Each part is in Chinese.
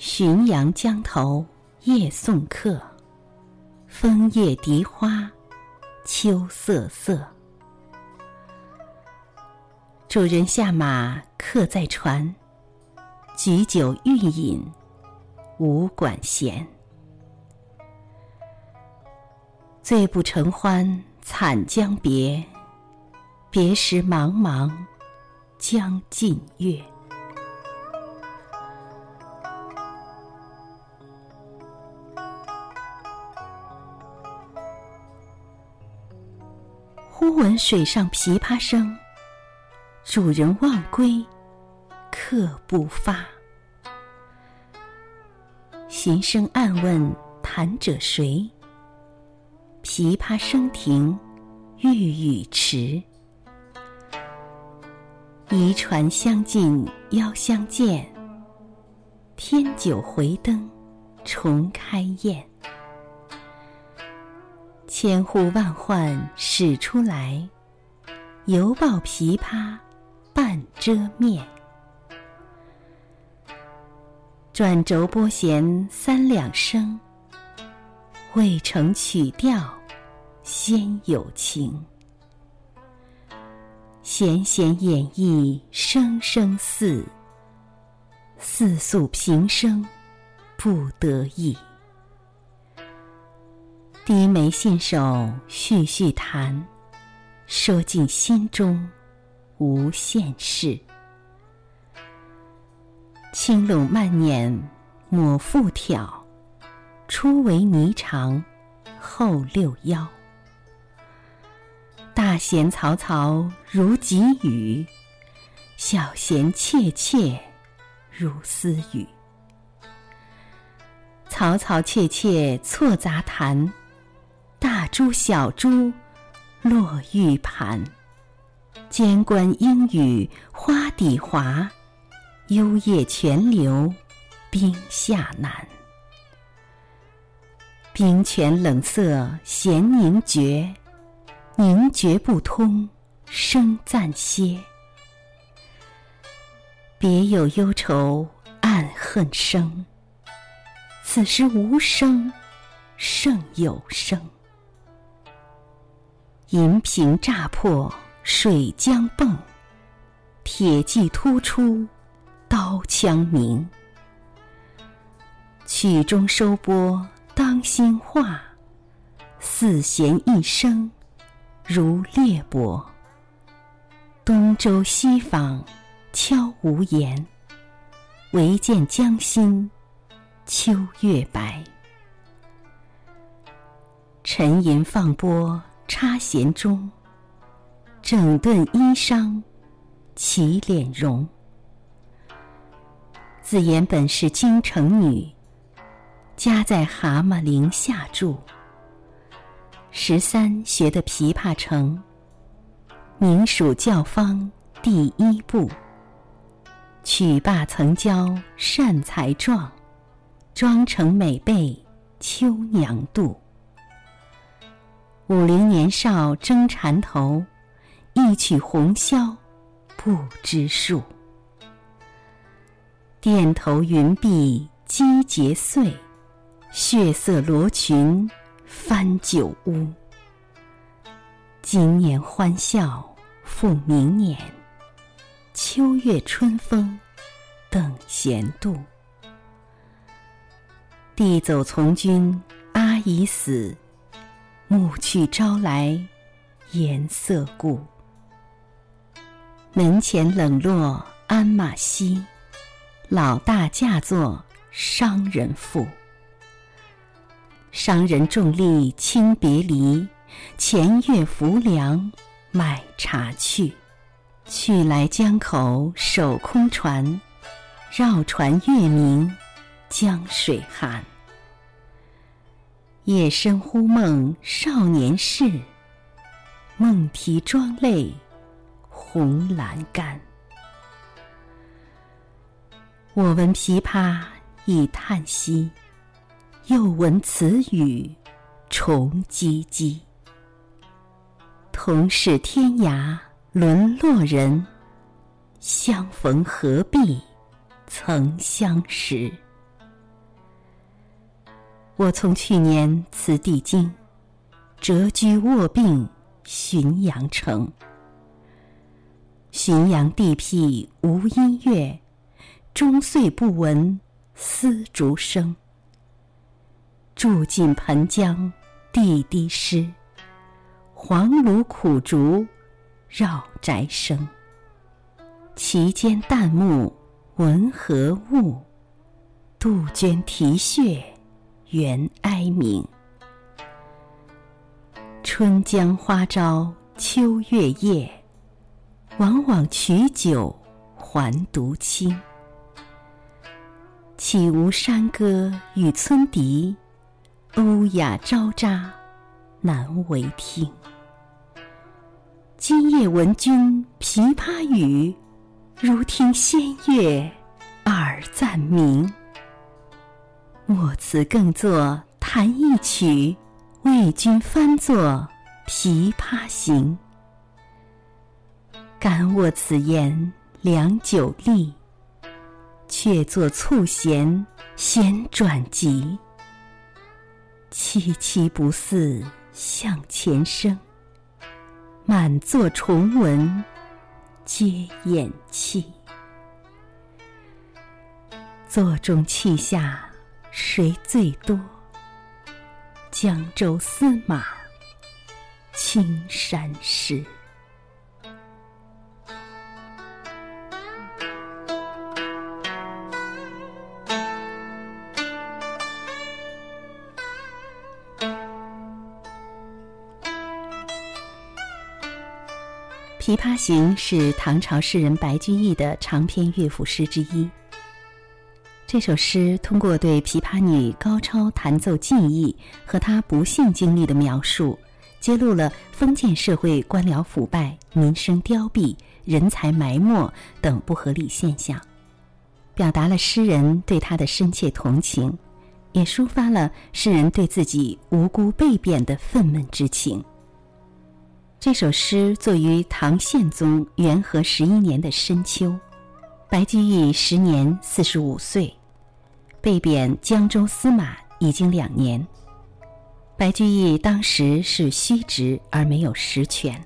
浔阳江头夜送客，枫叶荻花秋瑟瑟。主人下马客在船，举酒欲饮无管弦。醉不成欢惨将别，别时茫茫江浸月。闻水上琵琶声，主人忘归，客不发。循声暗问弹者谁？琵琶声停，欲语迟。移船相近邀相见，添酒回灯重开宴。千呼万唤始出来，犹抱琵琶半遮面。转轴拨弦三两声，未成曲调先有情。弦弦掩抑声声似，似诉平生不得意。低眉信手续续弹，说尽心中无限事。轻拢慢捻抹复挑，初为霓裳后六幺。大弦嘈嘈如急雨，小弦切切如私语。嘈嘈切切错杂弹。珠小珠落玉盘，间关莺语花底滑，幽咽泉流冰下难。冰泉冷涩弦凝绝，凝绝不通声暂歇。别有忧愁暗恨生，此时无声胜有声。银瓶乍破水浆迸，铁骑突出刀枪鸣。曲终收拨当心画，四弦一声如裂帛。东周西舫悄无言，唯见江心秋月白。沉吟放拨。插弦中，整顿衣裳起敛容。自言本是京城女，家在蛤蟆陵下住。十三学的琵琶成，名属教坊第一部。曲罢曾教善才状，妆成每被秋娘妒。五陵年少争缠头，一曲红绡不知数。钿头云鬓击节碎，血色罗裙翻酒污。今年欢笑复明年，秋月春风等闲度。弟走从军，阿姨死。暮去朝来，颜色故。门前冷落鞍马稀，老大嫁作商人妇。商人重利轻别离，前月浮梁买茶去。去来江口守空船，绕船月明江水寒。夜深忽梦少年事，梦啼妆泪红阑干。我闻琵琶已叹息，又闻此语重唧唧。同是天涯沦落人，相逢何必曾相识。我从去年辞帝京，谪居卧病浔阳城。浔阳地僻无音乐，终岁不闻丝竹声。住近盆江地低湿，黄芦苦竹绕宅生。其间旦暮闻何物？杜鹃啼血猿哀鸣。春江花朝秋月夜。往往取酒还独倾，岂无山歌与村笛？欧雅招扎难为听。今夜闻君琵琶语，如听仙乐耳暂明。莫此更作弹一曲，为君翻作《琵琶行》。感我此言良久立，却作促弦弦转急。凄凄不似向前声，满座重闻皆掩泣。座中泣下谁最多？江州司马青衫湿。《琵琶行》是唐朝诗人白居易的长篇乐府诗之一。这首诗通过对琵琶女高超弹奏技艺和她不幸经历的描述，揭露了封建社会官僚腐败、民生凋敝、人才埋没等不合理现象，表达了诗人对她的深切同情，也抒发了诗人对自己无辜被贬的愤懑之情。这首诗作于唐宪宗元和十一年的深秋，白居易时年四十五岁，被贬江州司马已经两年。白居易当时是虚职而没有实权，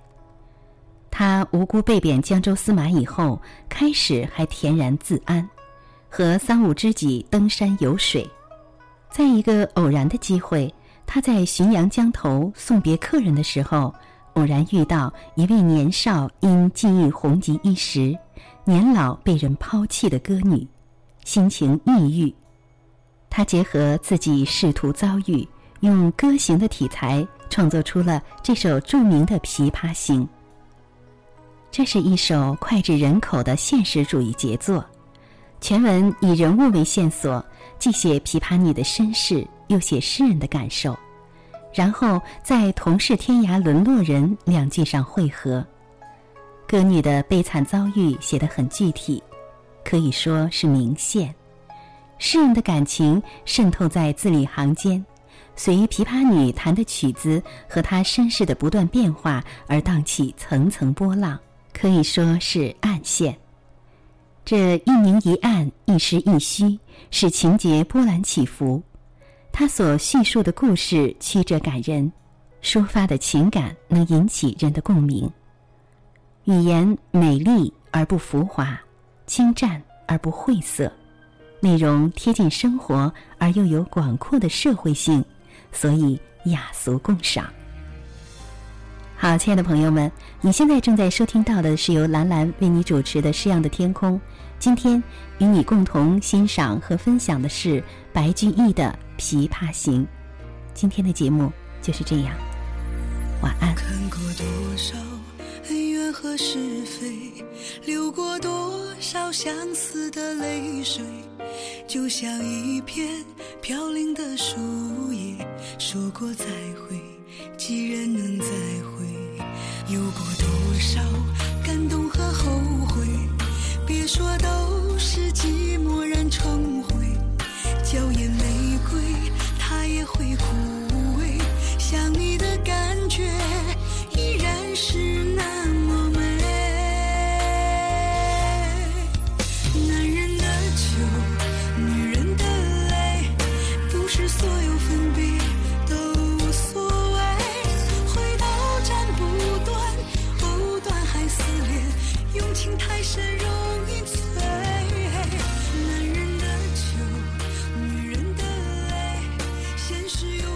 他无辜被贬江州司马以后，开始还恬然自安，和三五知己登山游水。在一个偶然的机会，他在浔阳江头送别客人的时候。偶然遇到一位年少因境遇红极一时，年老被人抛弃的歌女，心情抑郁。他结合自己仕途遭遇，用歌行的题材创作出了这首著名的《琵琶行》。这是一首脍炙人口的现实主义杰作。全文以人物为线索，既写琵琶女的身世，又写诗人的感受。然后在“同是天涯沦落人”两句上汇合，歌女的悲惨遭遇写得很具体，可以说是明线。诗人的感情渗透在字里行间，随琵琶女弹的曲子和她身世的不断变化而荡起层层波浪，可以说是暗线。这一明一暗，一实一虚，使情节波澜起伏。他所叙述的故事曲折感人，抒发的情感能引起人的共鸣。语言美丽而不浮华，精湛而不晦涩，内容贴近生活而又有广阔的社会性，所以雅俗共赏。好，亲爱的朋友们，你现在正在收听到的是由兰兰为你主持的《诗样的天空》。今天与你共同欣赏和分享的是白居易的《琵琶行》。今天的节目就是这样，晚安。看过多少恩怨和是非，流过多少相思的泪水，就像一片飘零的树叶，说过再会，既然能再会，有过多少是